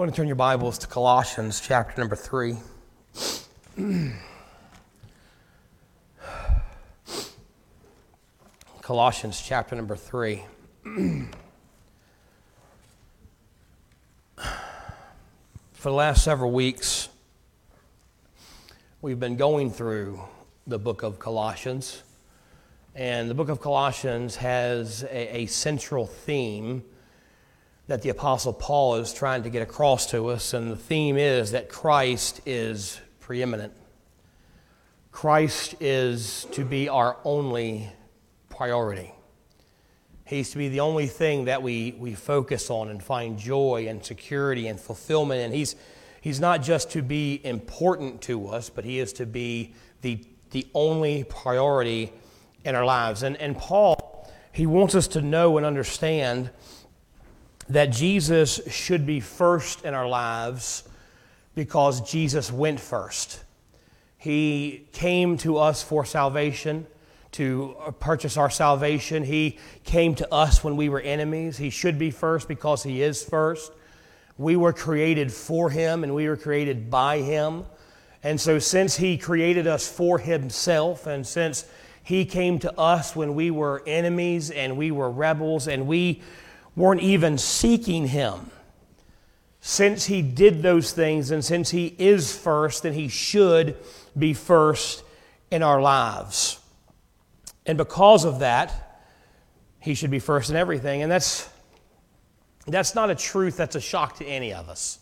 I want to turn your Bibles to Colossians chapter number 3. Colossians chapter number 3. For the last several weeks, we've been going through the book of Colossians. And the book of Colossians has a, a central theme that the Apostle Paul is trying to get across to us, and the theme is that Christ is preeminent. Christ is to be our only priority. He's to be the only thing that we, we focus on and find joy and security and fulfillment. And he's, he's not just to be important to us, but he is to be the, the only priority in our lives. And, and Paul, he wants us to know and understand that Jesus should be first in our lives because Jesus went first. He came to us for salvation, to purchase our salvation. He came to us when we were enemies. He should be first because He is first. We were created for Him and we were created by Him. And so, since He created us for Himself, and since He came to us when we were enemies and we were rebels and we weren't even seeking Him. Since He did those things and since He is first, then He should be first in our lives. And because of that, He should be first in everything. And that's, that's not a truth that's a shock to any of us.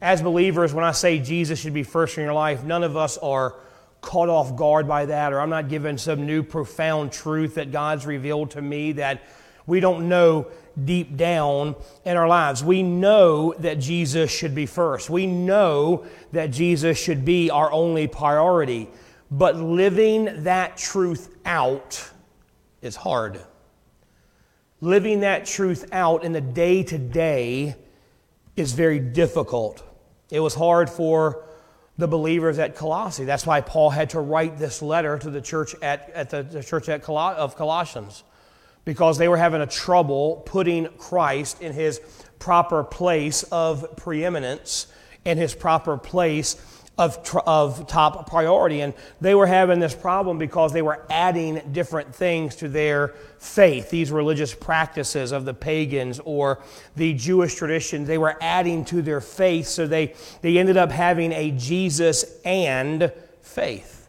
As believers, when I say Jesus should be first in your life, none of us are caught off guard by that, or I'm not given some new profound truth that God's revealed to me that we don't know deep down in our lives. We know that Jesus should be first. We know that Jesus should be our only priority. But living that truth out is hard. Living that truth out in the day to day is very difficult. It was hard for the believers at Colossae. That's why Paul had to write this letter to the church at, at the, the church at Col- of Colossians because they were having a trouble putting Christ in his proper place of preeminence, and his proper place of, of top priority. And they were having this problem because they were adding different things to their faith, these religious practices of the pagans or the Jewish traditions. They were adding to their faith, so they, they ended up having a Jesus and faith.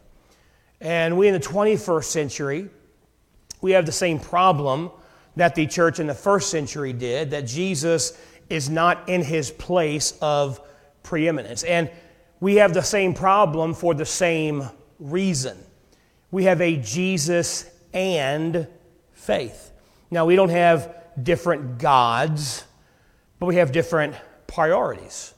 And we in the 21st century, we have the same problem that the church in the first century did, that Jesus is not in his place of preeminence. And we have the same problem for the same reason. We have a Jesus and faith. Now, we don't have different gods, but we have different priorities.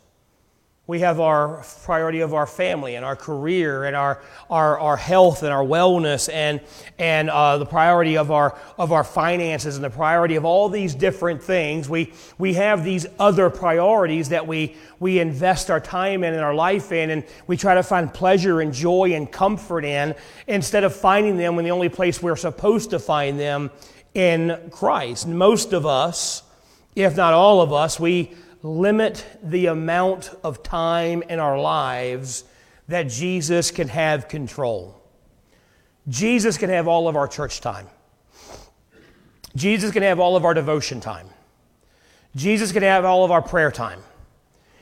We have our priority of our family and our career and our, our, our health and our wellness and, and uh, the priority of our, of our finances and the priority of all these different things. We, we have these other priorities that we, we invest our time in and our life in, and we try to find pleasure and joy and comfort in instead of finding them in the only place we're supposed to find them in Christ. Most of us, if not all of us, we limit the amount of time in our lives that Jesus can have control. Jesus can have all of our church time. Jesus can have all of our devotion time. Jesus can have all of our prayer time.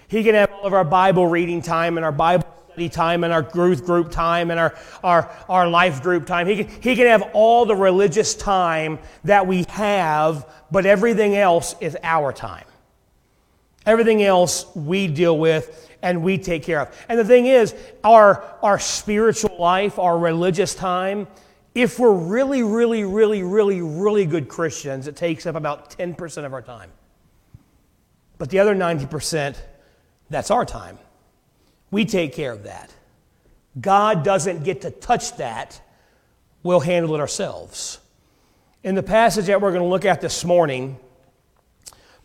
He can have all of our Bible reading time and our Bible study time and our growth group time and our, our, our life group time. He can, he can have all the religious time that we have, but everything else is our time. Everything else we deal with and we take care of. And the thing is, our, our spiritual life, our religious time, if we're really, really, really, really, really good Christians, it takes up about 10% of our time. But the other 90%, that's our time. We take care of that. God doesn't get to touch that, we'll handle it ourselves. In the passage that we're going to look at this morning,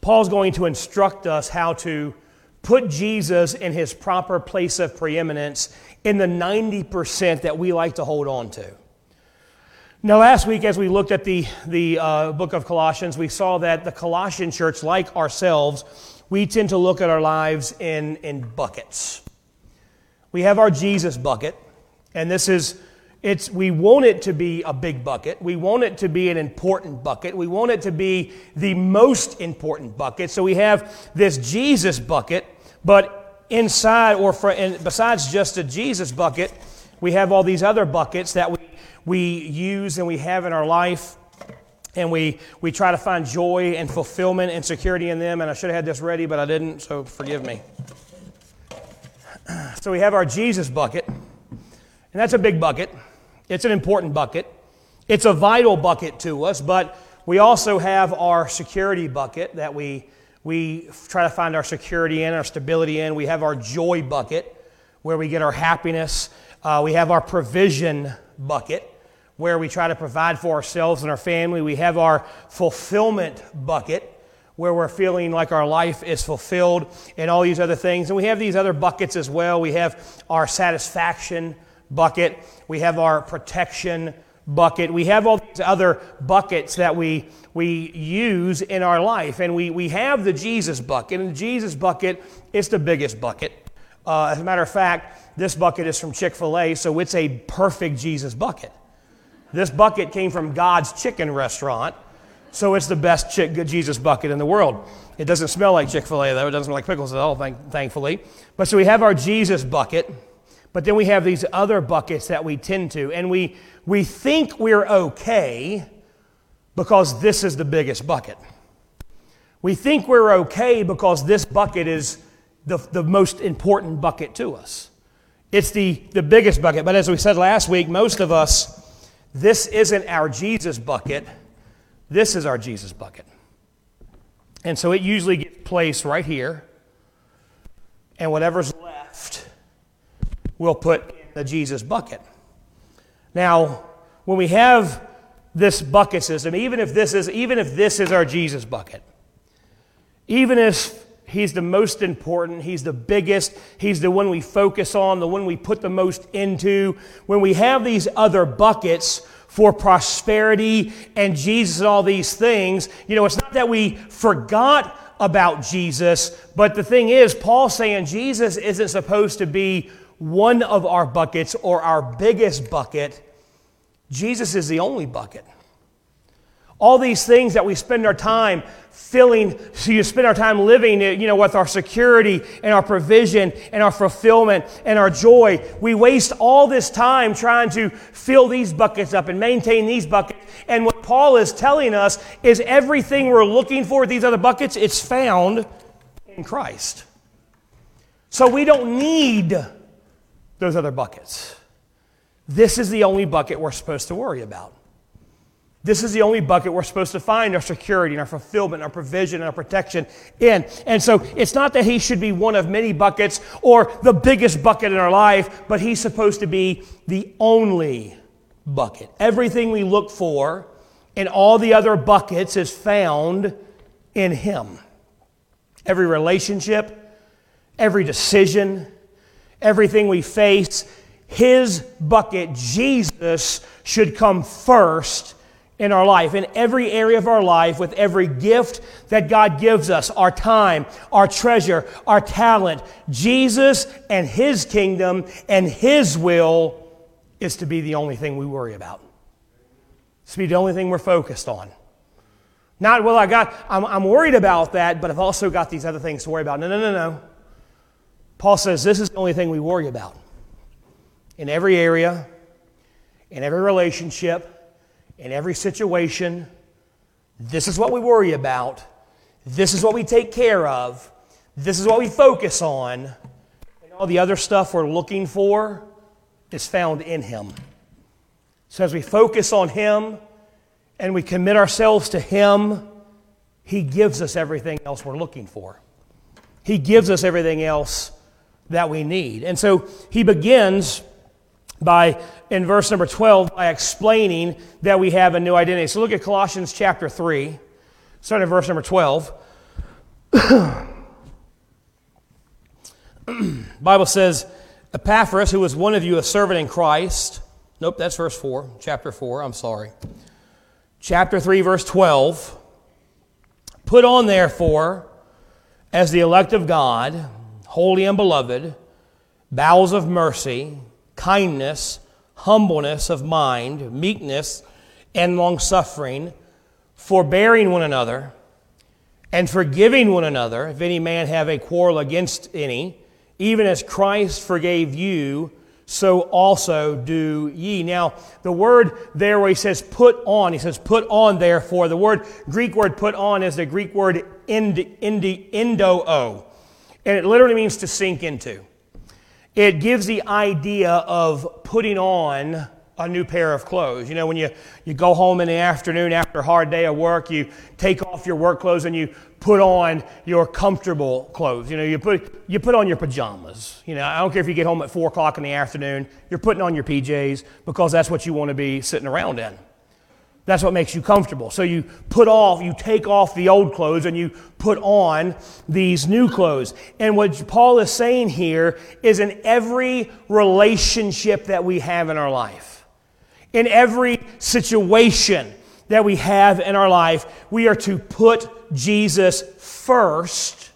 Paul's going to instruct us how to put Jesus in his proper place of preeminence in the 90% that we like to hold on to. Now, last week, as we looked at the, the uh, book of Colossians, we saw that the Colossian church, like ourselves, we tend to look at our lives in, in buckets. We have our Jesus bucket, and this is it's we want it to be a big bucket. We want it to be an important bucket. We want it to be the most important bucket. So we have this Jesus bucket, but inside or for, besides just a Jesus bucket, we have all these other buckets that we, we use and we have in our life and we, we try to find joy and fulfillment and security in them. And I should have had this ready, but I didn't, so forgive me. So we have our Jesus bucket, and that's a big bucket. It's an important bucket. It's a vital bucket to us, but we also have our security bucket that we, we try to find our security in, our stability in. We have our joy bucket where we get our happiness. Uh, we have our provision bucket where we try to provide for ourselves and our family. We have our fulfillment bucket where we're feeling like our life is fulfilled and all these other things. And we have these other buckets as well. We have our satisfaction bucket, we have our protection bucket, we have all these other buckets that we, we use in our life. And we, we have the Jesus bucket, and the Jesus bucket is the biggest bucket. Uh, as a matter of fact, this bucket is from Chick fil A, so it's a perfect Jesus bucket. This bucket came from God's chicken restaurant, so it's the best chick, Jesus bucket in the world. It doesn't smell like Chick fil A, though. It doesn't smell like pickles at all, thank, thankfully. But so we have our Jesus bucket, but then we have these other buckets that we tend to, and we, we think we're okay because this is the biggest bucket. We think we're okay because this bucket is the, the most important bucket to us. It's the, the biggest bucket. But as we said last week, most of us this isn't our Jesus bucket, this is our Jesus bucket. And so it usually gets placed right here, and whatever's we'll put in the Jesus bucket. Now, when we have this bucket system, even if this is, even if this is our Jesus bucket, even if He's the most important. He's the biggest. He's the one we focus on, the one we put the most into. When we have these other buckets for prosperity and Jesus and all these things, you know, it's not that we forgot about Jesus, but the thing is, Paul's saying Jesus isn't supposed to be one of our buckets or our biggest bucket. Jesus is the only bucket. All these things that we spend our time filling, so you spend our time living, you know, with our security and our provision and our fulfillment and our joy. We waste all this time trying to fill these buckets up and maintain these buckets. And what Paul is telling us is everything we're looking for, these other buckets, it's found in Christ. So we don't need those other buckets. This is the only bucket we're supposed to worry about. This is the only bucket we're supposed to find our security and our fulfillment, our provision, and our protection in. And so it's not that he should be one of many buckets or the biggest bucket in our life, but he's supposed to be the only bucket. Everything we look for in all the other buckets is found in him. Every relationship, every decision, everything we face, his bucket, Jesus, should come first in our life, in every area of our life, with every gift that God gives us our time, our treasure, our talent. Jesus and His kingdom and His will is to be the only thing we worry about. It's to be the only thing we're focused on. Not, well, I got, I'm, I'm worried about that, but I've also got these other things to worry about. No, no, no, no. Paul says this is the only thing we worry about. In every area, in every relationship, in every situation. This is what we worry about. This is what we take care of. This is what we focus on. And all the other stuff we're looking for is found in Him. So as we focus on Him and we commit ourselves to Him, He gives us everything else we're looking for. He gives us everything else that we need. And so He begins by in verse number 12 by explaining that we have a new identity. So look at Colossians chapter 3, starting at verse number 12. Bible says, Epaphras, who was one of you, a servant in Christ. Nope, that's verse 4, chapter 4, I'm sorry. Chapter 3, verse 12. Put on, therefore, as the elect of God, holy and beloved, bowels of mercy, kindness, humbleness of mind, meekness, and long suffering, forbearing one another, and forgiving one another, if any man have a quarrel against any, even as Christ forgave you, so also do ye. Now, the word there where he says put on, he says put on therefore. The word, Greek word put on is the Greek word indi, indi, indo and it literally means to sink into. It gives the idea of putting on a new pair of clothes. You know, when you, you go home in the afternoon after a hard day of work, you take off your work clothes and you put on your comfortable clothes. You know, you put, you put on your pajamas. You know, I don't care if you get home at 4 o'clock in the afternoon, you're putting on your PJs because that's what you want to be sitting around in. That's what makes you comfortable. So you put off, you take off the old clothes and you put on these new clothes. And what Paul is saying here is in every relationship that we have in our life, in every situation that we have in our life, we are to put Jesus first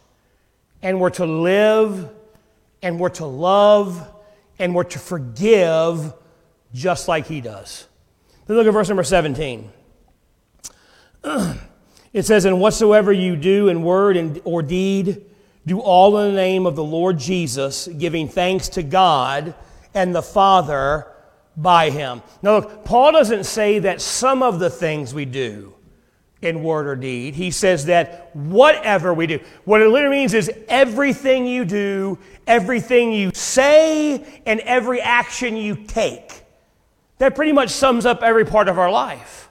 and we're to live and we're to love and we're to forgive just like he does. Then look at verse number 17. It says, And whatsoever you do in word or deed, do all in the name of the Lord Jesus, giving thanks to God and the Father by him. Now, look, Paul doesn't say that some of the things we do in word or deed. He says that whatever we do, what it literally means is everything you do, everything you say, and every action you take. That pretty much sums up every part of our life.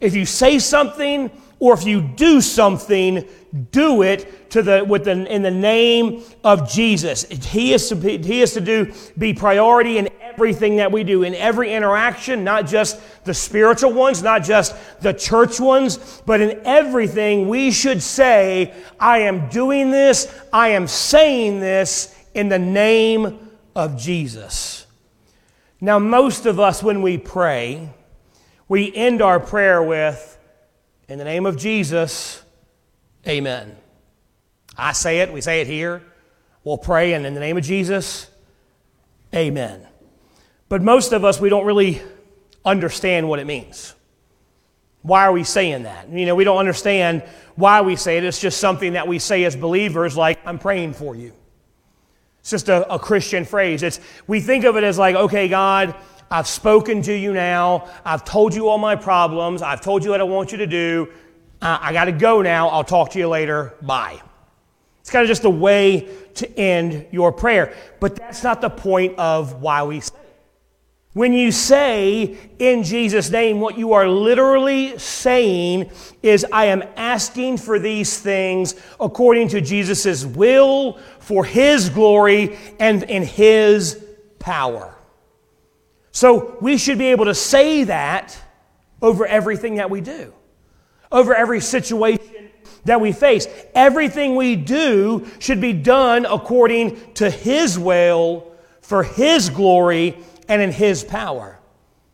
If you say something or if you do something, do it to the, with the, in the name of Jesus. He is, to be, he is to do, be priority in everything that we do, in every interaction, not just the spiritual ones, not just the church ones, but in everything we should say, I am doing this, I am saying this in the name of Jesus. Now, most of us, when we pray, we end our prayer with, In the name of Jesus, Amen. I say it, we say it here. We'll pray, and in the name of Jesus, Amen. But most of us, we don't really understand what it means. Why are we saying that? You know, we don't understand why we say it. It's just something that we say as believers, like, I'm praying for you. It's just a, a Christian phrase. It's, we think of it as like, okay, God, I've spoken to you now. I've told you all my problems. I've told you what I want you to do. I got to go now. I'll talk to you later. Bye. It's kind of just a way to end your prayer. But that's not the point of why we say when you say in Jesus' name, what you are literally saying is, I am asking for these things according to Jesus' will, for His glory, and in His power. So we should be able to say that over everything that we do, over every situation that we face. Everything we do should be done according to His will, for His glory, and in His power.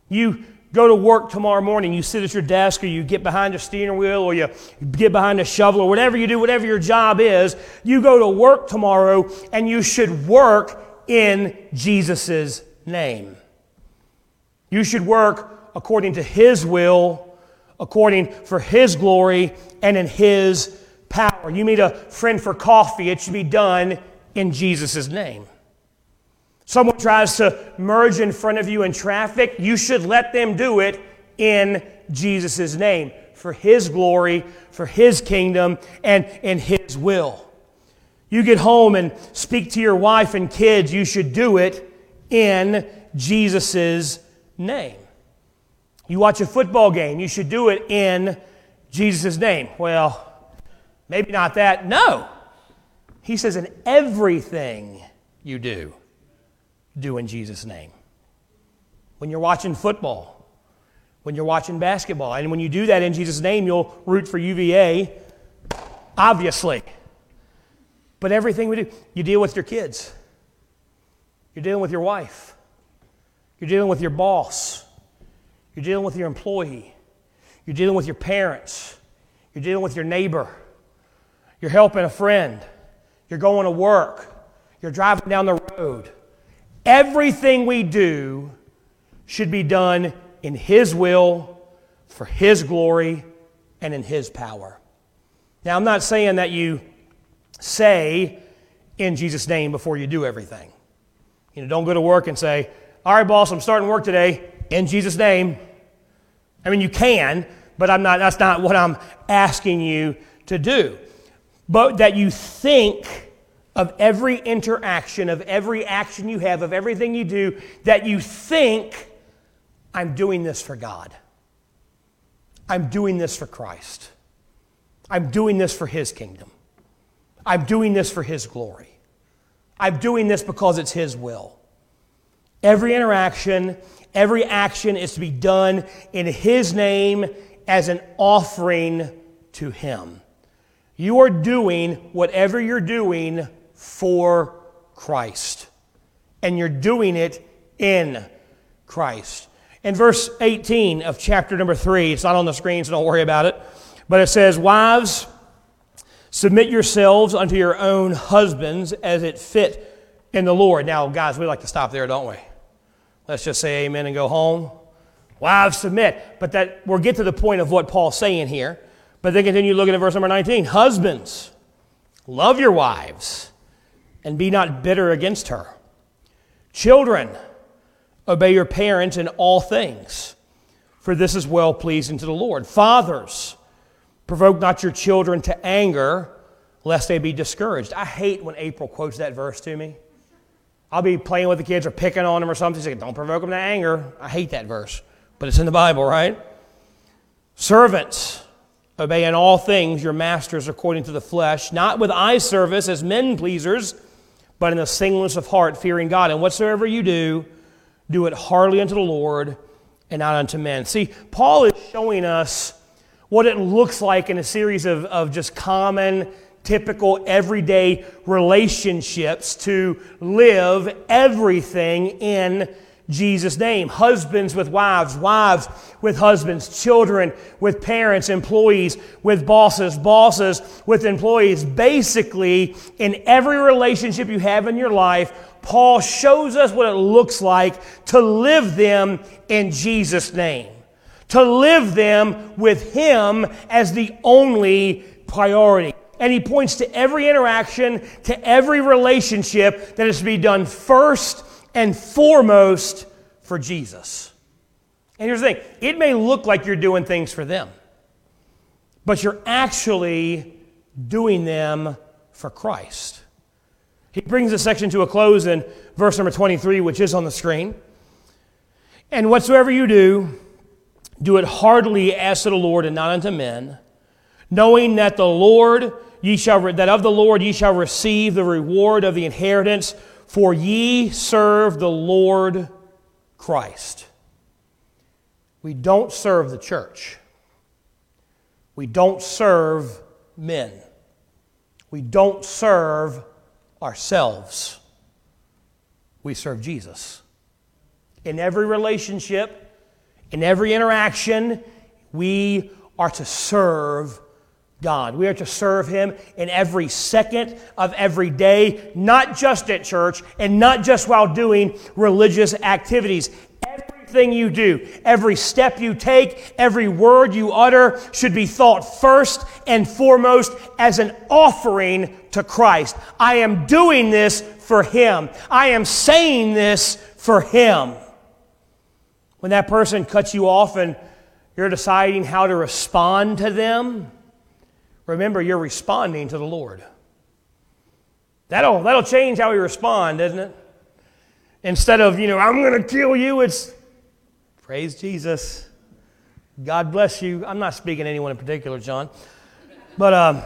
You go to work tomorrow morning, you sit at your desk, or you get behind a steering wheel, or you get behind a shovel, or whatever you do, whatever your job is, you go to work tomorrow, and you should work in Jesus' name. You should work according to His will, according for His glory, and in His power. You meet a friend for coffee, it should be done in Jesus' name. Someone tries to merge in front of you in traffic, you should let them do it in Jesus' name for His glory, for His kingdom, and in His will. You get home and speak to your wife and kids, you should do it in Jesus' name. You watch a football game, you should do it in Jesus' name. Well, maybe not that. No. He says, in everything you do do in Jesus' name. When you're watching football, when you're watching basketball, and when you do that in Jesus' name, you'll root for UVA, obviously. But everything we do, you deal with your kids, you're dealing with your wife, you're dealing with your boss, you're dealing with your employee, you're dealing with your parents, you're dealing with your neighbor, you're helping a friend. You're going to work, you're driving down the road. Everything we do should be done in His will, for His glory, and in His power. Now, I'm not saying that you say in Jesus' name before you do everything. You know, don't go to work and say, All right, boss, I'm starting work today in Jesus' name. I mean, you can, but I'm not, that's not what I'm asking you to do. But that you think of every interaction, of every action you have, of everything you do, that you think, I'm doing this for God. I'm doing this for Christ. I'm doing this for His kingdom. I'm doing this for His glory. I'm doing this because it's His will. Every interaction, every action is to be done in His name as an offering to Him. You are doing whatever you're doing for Christ, and you're doing it in Christ. In verse 18 of chapter number 3, it's not on the screen, so don't worry about it, but it says, Wives, submit yourselves unto your own husbands as it fit in the Lord. Now, guys, we like to stop there, don't we? Let's just say amen and go home. Wives, submit. But that we'll get to the point of what Paul's saying here. But then continue looking at verse number 19. Husbands, love your wives and be not bitter against her. Children, obey your parents in all things, for this is well pleasing to the Lord. Fathers, provoke not your children to anger, lest they be discouraged. I hate when April quotes that verse to me. I'll be playing with the kids or picking on them or something. She's like, don't provoke them to anger. I hate that verse, but it's in the Bible, right? Servants, obey in all things your masters according to the flesh, not with eye service as men pleasers, but in the singleness of heart, fearing God. And whatsoever you do, do it heartily unto the Lord and not unto men. See, Paul is showing us what it looks like in a series of, of just common typical everyday relationships to live everything in Jesus' name. Husbands with wives, wives with husbands, children with parents, employees with bosses, bosses with employees. Basically, in every relationship you have in your life, Paul shows us what it looks like to live them in Jesus' name. To live them with Him as the only priority and he points to every interaction, to every relationship that is to be done first and foremost for Jesus. And here's the thing it may look like you're doing things for them, but you're actually doing them for Christ. He brings this section to a close in verse number 23, which is on the screen. And whatsoever you do, do it heartily as to the Lord and not unto men, knowing that the Lord ye shall that of the Lord ye shall receive the reward of the inheritance, for ye serve the Lord Christ. We don't serve the church. We don't serve men. We don't serve ourselves. We serve Jesus. In every relationship, in every interaction, we are to serve God. We are to serve Him in every second of every day, not just at church and not just while doing religious activities. Everything you do, every step you take, every word you utter should be thought first and foremost as an offering to Christ. I am doing this for Him. I am saying this for Him. When that person cuts you off and you're deciding how to respond to them, remember you're responding to the Lord. That'll, that'll change how we respond, doesn't it? Instead of, you know, I'm going to kill you, it's praise Jesus. God bless you. I'm not speaking to anyone in particular, John. But um,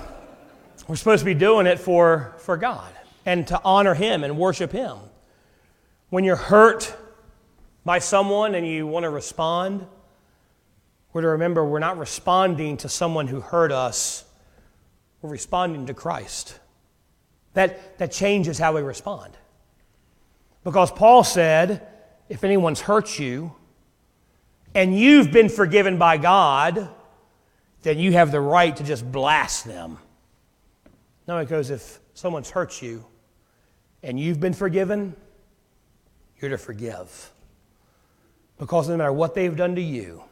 we're supposed to be doing it for, for God and to honor Him and worship Him. When you're hurt by someone and you want to respond, we're to remember we're not responding to someone who hurt us we're responding to Christ. That, that changes how we respond. Because Paul said, if anyone's hurt you and you've been forgiven by God, then you have the right to just blast them. No, it goes if someone's hurt you and you've been forgiven, you're to forgive. Because no matter what they've done to you,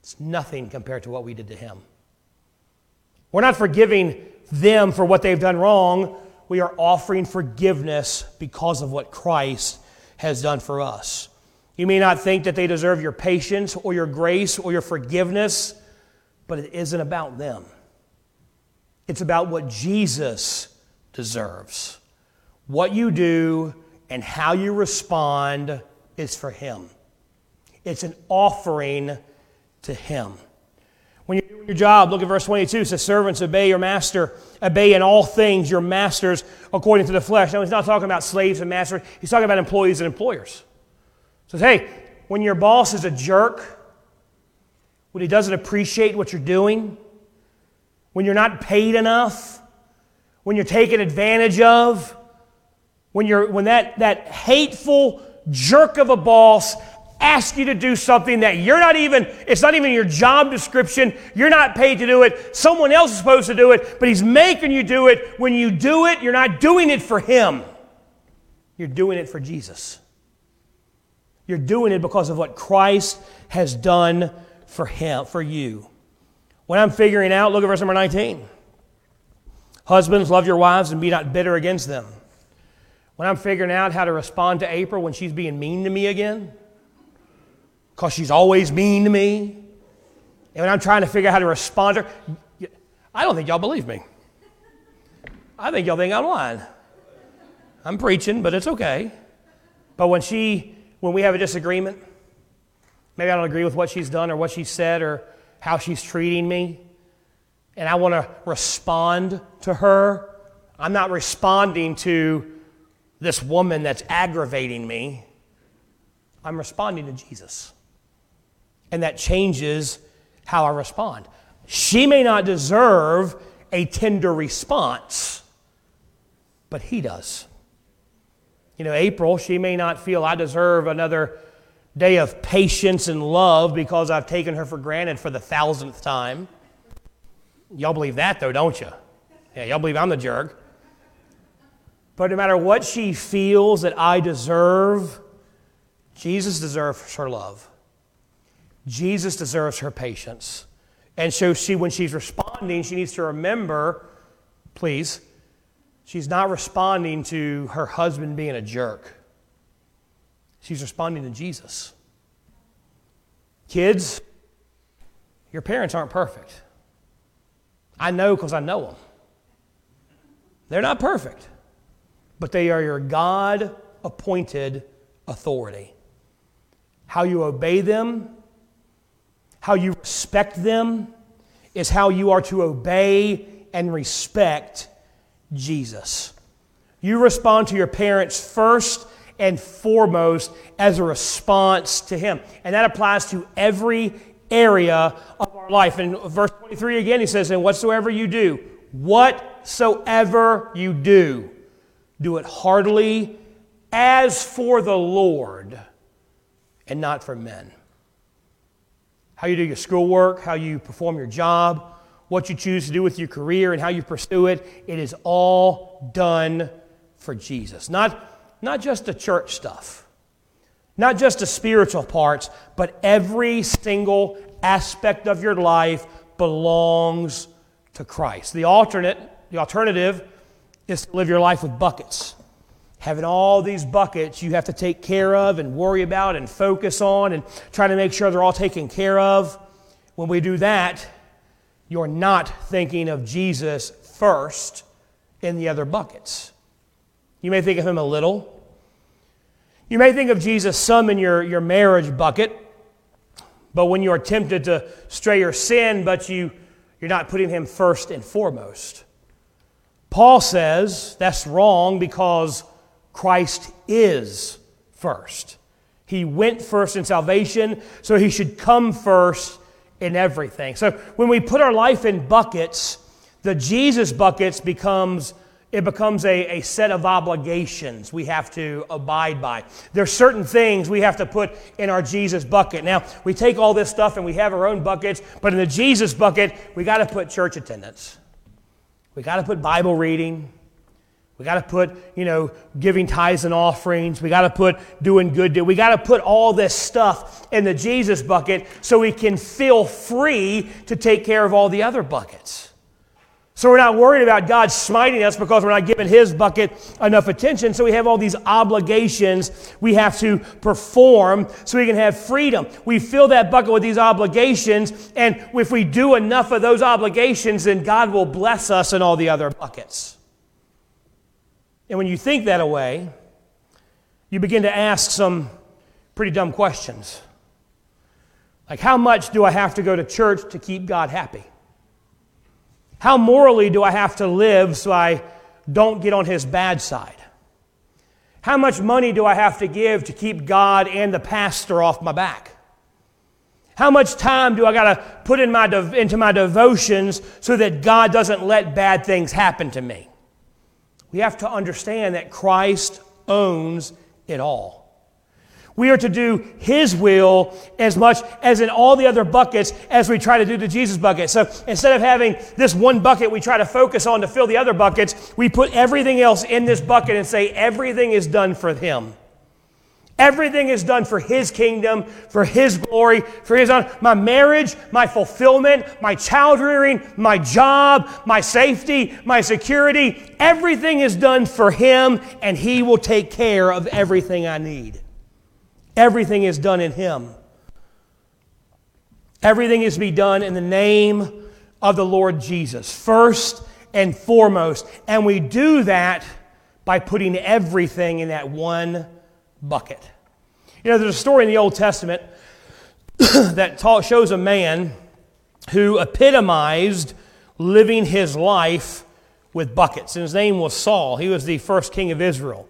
it's nothing compared to what we did to him. We're not forgiving them for what they've done wrong. We are offering forgiveness because of what Christ has done for us. You may not think that they deserve your patience or your grace or your forgiveness, but it isn't about them. It's about what Jesus deserves. What you do and how you respond is for Him. It's an offering to Him. When you're doing your job, look at verse 22. It says, Servants, obey your master. Obey in all things your masters according to the flesh. Now, he's not talking about slaves and masters, he's talking about employees and employers. He says, Hey, when your boss is a jerk, when he doesn't appreciate what you're doing, when you're not paid enough, when you're taken advantage of, when, you're, when that, that hateful jerk of a boss ask you to do something that you're not even, it's not even your job description. You're not paid to do it. Someone else is supposed to do it, but he's making you do it. When you do it, you're not doing it for him. You're doing it for Jesus. You're doing it because of what Christ has done for him, for you. When I'm figuring out, look at verse number 19. Husbands, love your wives and be not bitter against them. When I'm figuring out how to respond to April when she's being mean to me again, because she's always mean to me. And when I'm trying to figure out how to respond to her, I don't think y'all believe me. I think y'all think I'm lying. I'm preaching, but it's okay. But when she, when we have a disagreement, maybe I don't agree with what she's done or what she said or how she's treating me, and I want to respond to her, I'm not responding to this woman that's aggravating me. I'm responding to Jesus and that changes how I respond. She may not deserve a tender response, but he does. You know, April, she may not feel I deserve another day of patience and love because I've taken her for granted for the thousandth time. Y'all believe that, though, don't you? Yeah, y'all believe I'm the jerk. But no matter what she feels that I deserve, Jesus deserves her love. Jesus deserves her patience. And so she, when she's responding, she needs to remember, please, she's not responding to her husband being a jerk. She's responding to Jesus. Kids, your parents aren't perfect. I know because I know them. They're not perfect, but they are your God appointed authority. How you obey them how you respect them is how you are to obey and respect Jesus. You respond to your parents first and foremost as a response to Him. And that applies to every area of our life. In verse 23 again, he says, And whatsoever you do, whatsoever you do, do it heartily as for the Lord and not for men how you do your schoolwork, how you perform your job, what you choose to do with your career, and how you pursue it. It is all done for Jesus. Not, not just the church stuff, not just the spiritual parts, but every single aspect of your life belongs to Christ. The alternate, the alternative is to live your life with buckets having all these buckets you have to take care of and worry about and focus on and try to make sure they're all taken care of. When we do that, you're not thinking of Jesus first in the other buckets. You may think of him a little. You may think of Jesus some in your, your marriage bucket, but when you're tempted to stray or sin, but you, you're not putting him first and foremost. Paul says that's wrong because Christ is first. He went first in salvation, so he should come first in everything. So when we put our life in buckets, the Jesus buckets becomes it becomes a, a set of obligations we have to abide by. There's certain things we have to put in our Jesus bucket. Now, we take all this stuff and we have our own buckets, but in the Jesus bucket, we got to put church attendance. We got to put Bible reading. We got to put, you know, giving tithes and offerings. We got to put doing good. We got to put all this stuff in the Jesus bucket so we can feel free to take care of all the other buckets. So we're not worried about God smiting us because we're not giving His bucket enough attention. So we have all these obligations we have to perform so we can have freedom. We fill that bucket with these obligations, and if we do enough of those obligations, then God will bless us in all the other buckets. And when you think that away, you begin to ask some pretty dumb questions. Like, how much do I have to go to church to keep God happy? How morally do I have to live so I don't get on his bad side? How much money do I have to give to keep God and the pastor off my back? How much time do I got to put in my de- into my devotions so that God doesn't let bad things happen to me? We have to understand that Christ owns it all. We are to do His will as much as in all the other buckets as we try to do the Jesus bucket. So instead of having this one bucket we try to focus on to fill the other buckets, we put everything else in this bucket and say everything is done for Him. Everything is done for His kingdom, for His glory, for His honor. My marriage, my fulfillment, my child rearing, my job, my safety, my security, everything is done for Him, and He will take care of everything I need. Everything is done in Him. Everything is to be done in the name of the Lord Jesus, first and foremost. And we do that by putting everything in that one bucket. You know, there's a story in the Old Testament that shows a man who epitomized living his life with buckets. And his name was Saul. He was the first king of Israel.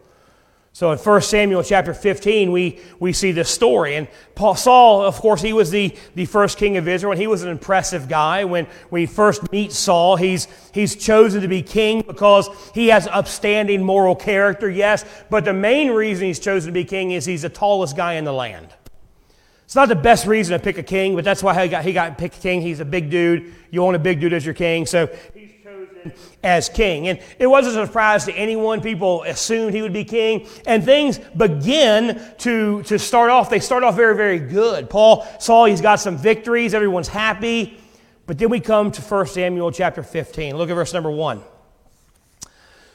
So in 1 Samuel chapter 15, we, we see this story. And Paul, Saul, of course, he was the, the first king of Israel, and he was an impressive guy. When we first meet Saul, he's, he's chosen to be king because he has upstanding moral character, yes. But the main reason he's chosen to be king is he's the tallest guy in the land. It's not the best reason to pick a king, but that's why he got, he got picked king. He's a big dude. You want a big dude as your king. So as king. And it wasn't a surprise to anyone. People assumed he would be king. And things begin to, to start off. They start off very, very good. Paul saw he's got some victories. Everyone's happy. But then we come to 1 Samuel chapter 15. Look at verse number 1.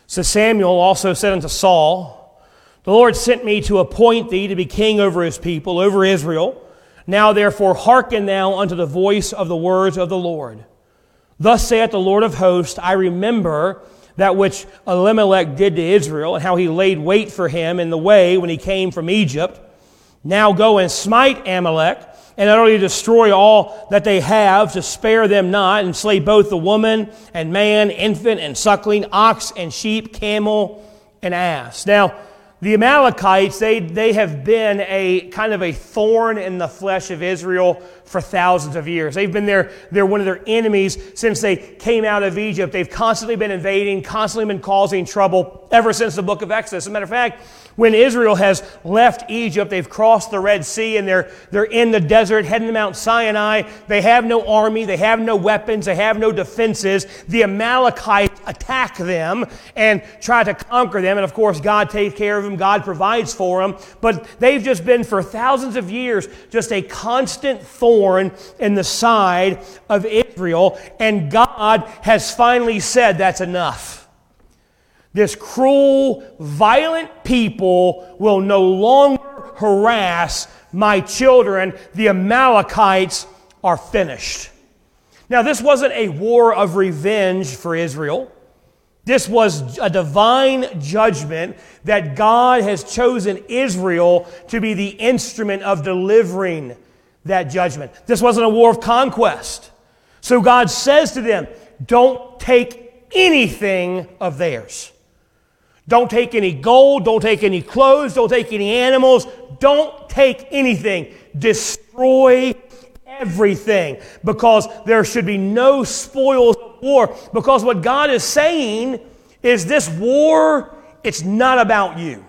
So Samuel also said unto Saul, The Lord sent me to appoint thee to be king over his people, over Israel. Now therefore hearken thou unto the voice of the words of the Lord. Thus saith the Lord of hosts, I remember that which Amalek did to Israel, and how he laid wait for him in the way when he came from Egypt. Now go and smite Amalek, and utterly destroy all that they have, to spare them not, and slay both the woman and man, infant and suckling, ox and sheep, camel and ass. Now, the Amalekites, they, they have been a kind of a thorn in the flesh of Israel for thousands of years. They've been there, they're one of their enemies since they came out of Egypt. They've constantly been invading, constantly been causing trouble ever since the book of Exodus. As a matter of fact, when Israel has left Egypt, they've crossed the Red Sea and they're, they're in the desert heading to Mount Sinai. They have no army, they have no weapons, they have no defenses. The Amalekites attack them and try to conquer them. And of course, God takes care of them, God provides for them. But they've just been for thousands of years just a constant thorn in the side of Israel. And God has finally said that's enough. This cruel, violent people will no longer harass my children. The Amalekites are finished. Now, this wasn't a war of revenge for Israel. This was a divine judgment that God has chosen Israel to be the instrument of delivering that judgment. This wasn't a war of conquest. So God says to them, don't take anything of theirs. Don't take any gold, don't take any clothes, don't take any animals, don't take anything. Destroy everything because there should be no spoils of war. Because what God is saying is this war, it's not about you.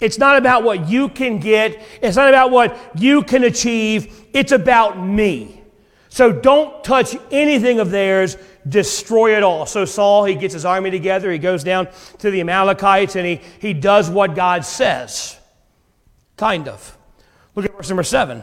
It's not about what you can get, it's not about what you can achieve, it's about me. So don't touch anything of theirs, destroy it all. So Saul, he gets his army together, he goes down to the Amalekites, and he, he does what God says. Kind of. Look at verse number seven.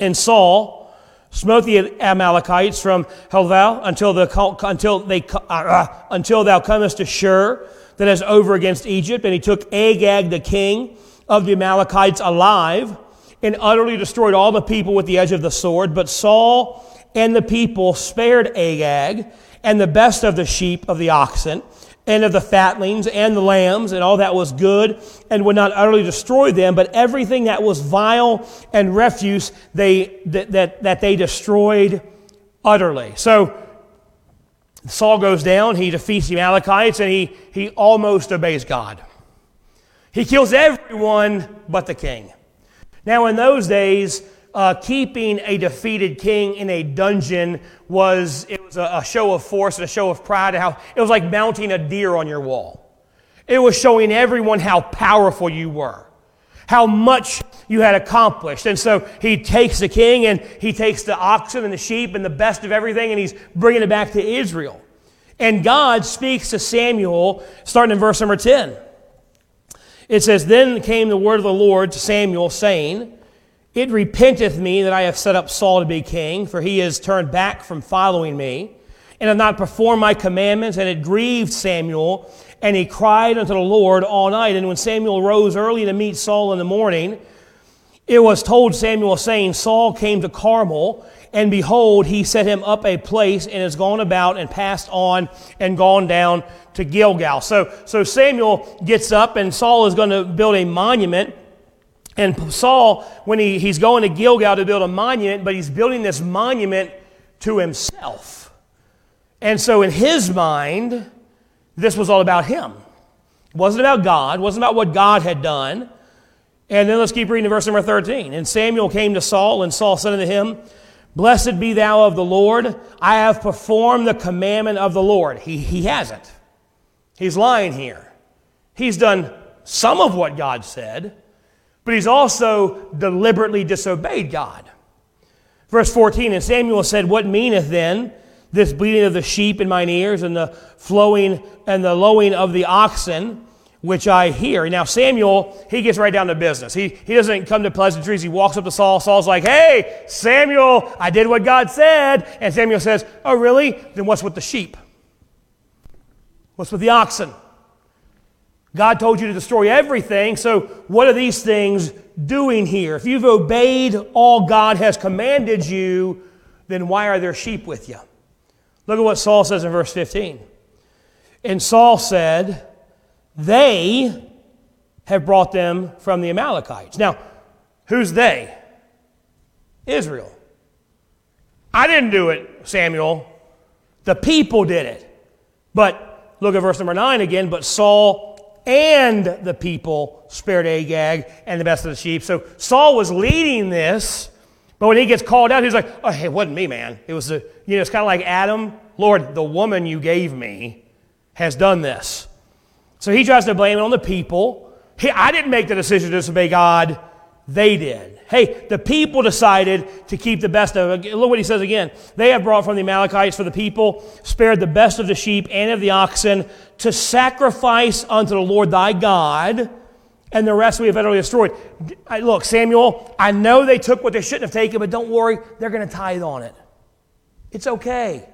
And Saul smote the Amalekites from Havilah until, the, until, they, uh, uh, until thou comest to Shur, that is over against Egypt. And he took Agag, the king of the Amalekites, alive, and utterly destroyed all the people with the edge of the sword. But Saul and the people spared Agag and the best of the sheep of the oxen and of the fatlings and the lambs and all that was good and would not utterly destroy them, but everything that was vile and refuse they, that, that, that they destroyed utterly. So Saul goes down, he defeats the Amalekites, and he, he almost obeys God. He kills everyone but the king. Now, in those days, uh, keeping a defeated king in a dungeon was it was a, a show of force and a show of pride. How it was like mounting a deer on your wall. It was showing everyone how powerful you were, how much you had accomplished. And so he takes the king and he takes the oxen and the sheep and the best of everything and he's bringing it back to Israel. And God speaks to Samuel, starting in verse number 10. It says, Then came the word of the Lord to Samuel, saying, it repenteth me that I have set up Saul to be king, for he has turned back from following me, and have not performed my commandments, and it grieved Samuel, and he cried unto the Lord all night. And when Samuel rose early to meet Saul in the morning, it was told Samuel, saying, Saul came to Carmel, and behold, he set him up a place, and has gone about and passed on and gone down to Gilgal. So, so Samuel gets up, and Saul is going to build a monument and Saul, when he, he's going to Gilgal to build a monument, but he's building this monument to himself. And so in his mind, this was all about him. It wasn't about God, it wasn't about what God had done. And then let's keep reading verse number 13. And Samuel came to Saul, and Saul said unto him, Blessed be thou of the Lord. I have performed the commandment of the Lord. He, he hasn't. He's lying here. He's done some of what God said, but he's also deliberately disobeyed God. Verse 14, and Samuel said, What meaneth then this bleating of the sheep in mine ears and the flowing and the lowing of the oxen? which I hear. Now, Samuel, he gets right down to business. He, he doesn't come to pleasantries. He walks up to Saul. Saul's like, Hey, Samuel, I did what God said. And Samuel says, Oh, really? Then what's with the sheep? What's with the oxen? God told you to destroy everything, so what are these things doing here? If you've obeyed all God has commanded you, then why are there sheep with you? Look at what Saul says in verse 15. And Saul said, They have brought them from the Amalekites. Now, who's they? Israel. I didn't do it, Samuel. The people did it. But look at verse number 9 again. But Saul and the people spared Agag and the best of the sheep. So Saul was leading this, but when he gets called out, he's like, oh, it wasn't me, man. It was, a, you know, it's kind of like Adam, Lord, the woman you gave me has done this. So he tries to blame it on the people. He, I didn't make the decision to disobey God. They did. Hey, the people decided to keep the best of it. Look what he says again. They have brought from the Amalekites for the people, spared the best of the sheep and of the oxen to sacrifice unto the Lord thy God, and the rest we have utterly destroyed. Look, Samuel, I know they took what they shouldn't have taken, but don't worry, they're going to tithe on it. It's okay.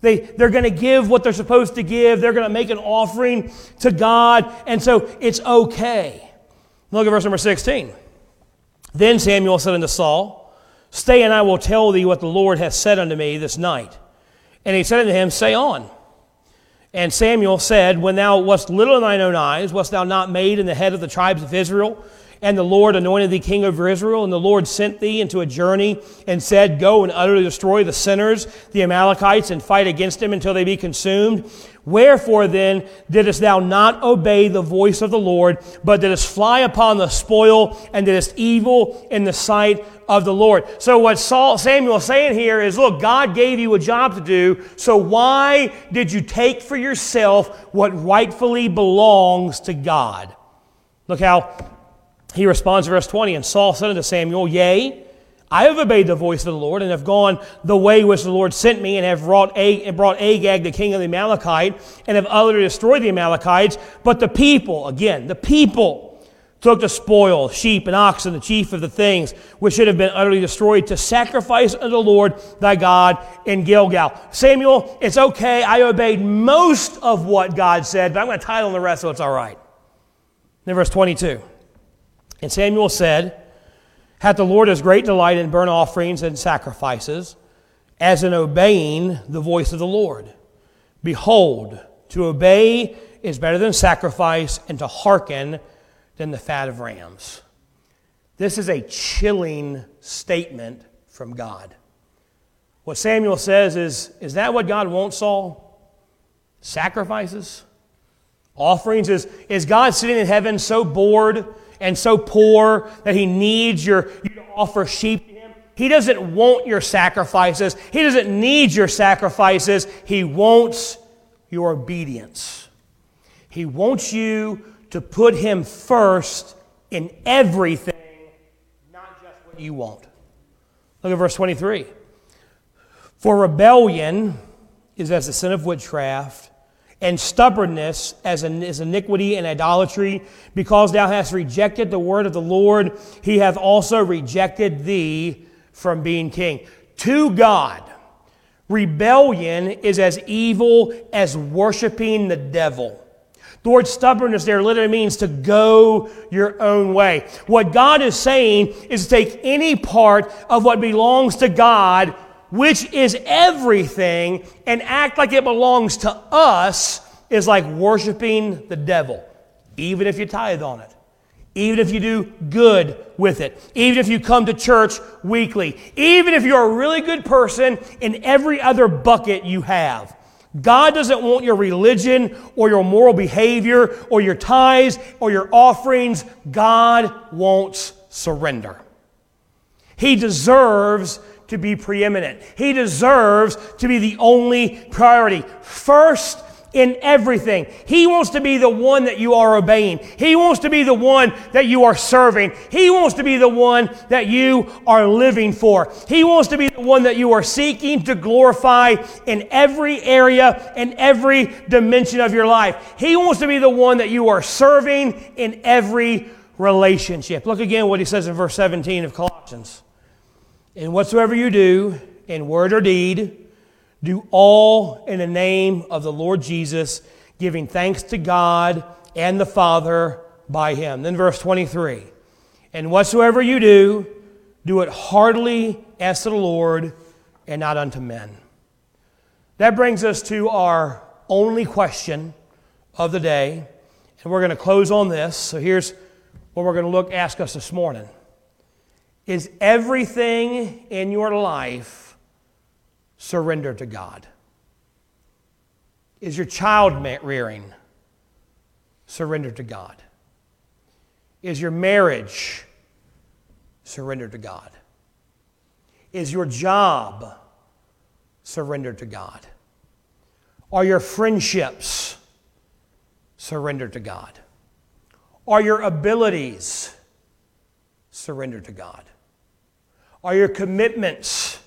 They, they're going to give what they're supposed to give. They're going to make an offering to God, and so it's okay. Look at verse number 16. Then Samuel said unto Saul, Stay, and I will tell thee what the Lord hath said unto me this night. And he said unto him, Say on. And Samuel said, When thou wast little in thine own eyes, wast thou not made in the head of the tribes of Israel? And the Lord anointed thee king over Israel, and the Lord sent thee into a journey and said, Go and utterly destroy the sinners, the Amalekites, and fight against them until they be consumed. Wherefore then didst thou not obey the voice of the Lord, but didst fly upon the spoil and didst evil in the sight of the Lord? So what Saul, Samuel is saying here is, look, God gave you a job to do, so why did you take for yourself what rightfully belongs to God? Look how he responds in verse 20, and Saul said unto Samuel, Yea, I have obeyed the voice of the Lord and have gone the way which the Lord sent me and have brought, Ag- brought Agag, the king of the Amalekite, and have utterly destroyed the Amalekites. But the people, again, the people, took the spoil, sheep and oxen, the chief of the things which should have been utterly destroyed, to sacrifice unto the Lord thy God in Gilgal. Samuel, it's okay. I obeyed most of what God said, but I'm going to title the rest so it's all right. Then verse 22. And Samuel said, Hath the Lord as great delight in burnt offerings and sacrifices as in obeying the voice of the Lord? Behold, to obey is better than sacrifice, and to hearken than the fat of rams. This is a chilling statement from God. What Samuel says is Is that what God wants, Saul? Sacrifices? Offerings? Is, is God sitting in heaven so bored and so poor that he needs your, you to offer sheep to him? He doesn't want your sacrifices. He doesn't need your sacrifices. He wants your obedience. He wants you to put Him first in everything, not just what you want. Look at verse 23. For rebellion is as the sin of witchcraft, and stubbornness as is iniquity and idolatry. Because thou hast rejected the word of the Lord, he hath also rejected thee from being king. To God, rebellion is as evil as worshiping the devil. The word stubbornness there literally means to go your own way. What God is saying is to take any part of what belongs to God, which is everything, and act like it belongs to us is like worshiping the devil, even if you tithe on it. Even if you do good with it, even if you come to church weekly, even if you're a really good person in every other bucket you have, God doesn't want your religion or your moral behavior or your tithes or your offerings. God wants surrender. He deserves to be preeminent. He deserves to be the only priority. First in everything. He wants to be the one that you are obeying. He wants to be the one that you are serving. He wants to be the one that you are living for. He wants to be the one that you are seeking to glorify in every area and every dimension of your life. He wants to be the one that you are serving in every relationship. Look again what he says in verse 17 of Colossians. In whatsoever you do, in word or deed, do all in the name of the Lord Jesus, giving thanks to God and the Father by him. Then verse 23 And whatsoever you do, do it heartily as to the Lord and not unto men. That brings us to our only question of the day. And we're going to close on this. So here's what we're going to look ask us this morning. Is everything in your life surrender to God? Is your child rearing surrender to God? Is your marriage surrender to God? Is your job surrender to God? Are your friendships surrendered to God? Are your abilities surrendered to God? Are your commitments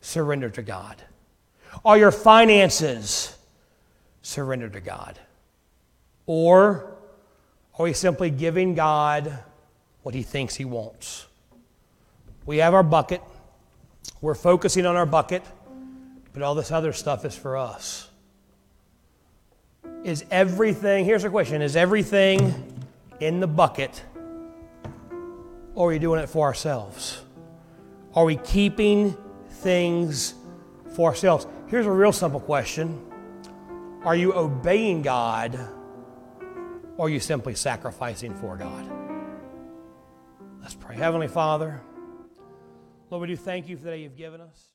surrendered to God? Are your finances surrendered to God? Or are we simply giving God what He thinks He wants? We have our bucket, we're focusing on our bucket, but all this other stuff is for us. Is everything, here's a question, is everything in the bucket, or are we doing it for ourselves? Are we keeping things for ourselves. Here's a real simple question Are you obeying God or are you simply sacrificing for God? Let's pray. Heavenly Father, Lord, we do thank you for the day you've given us.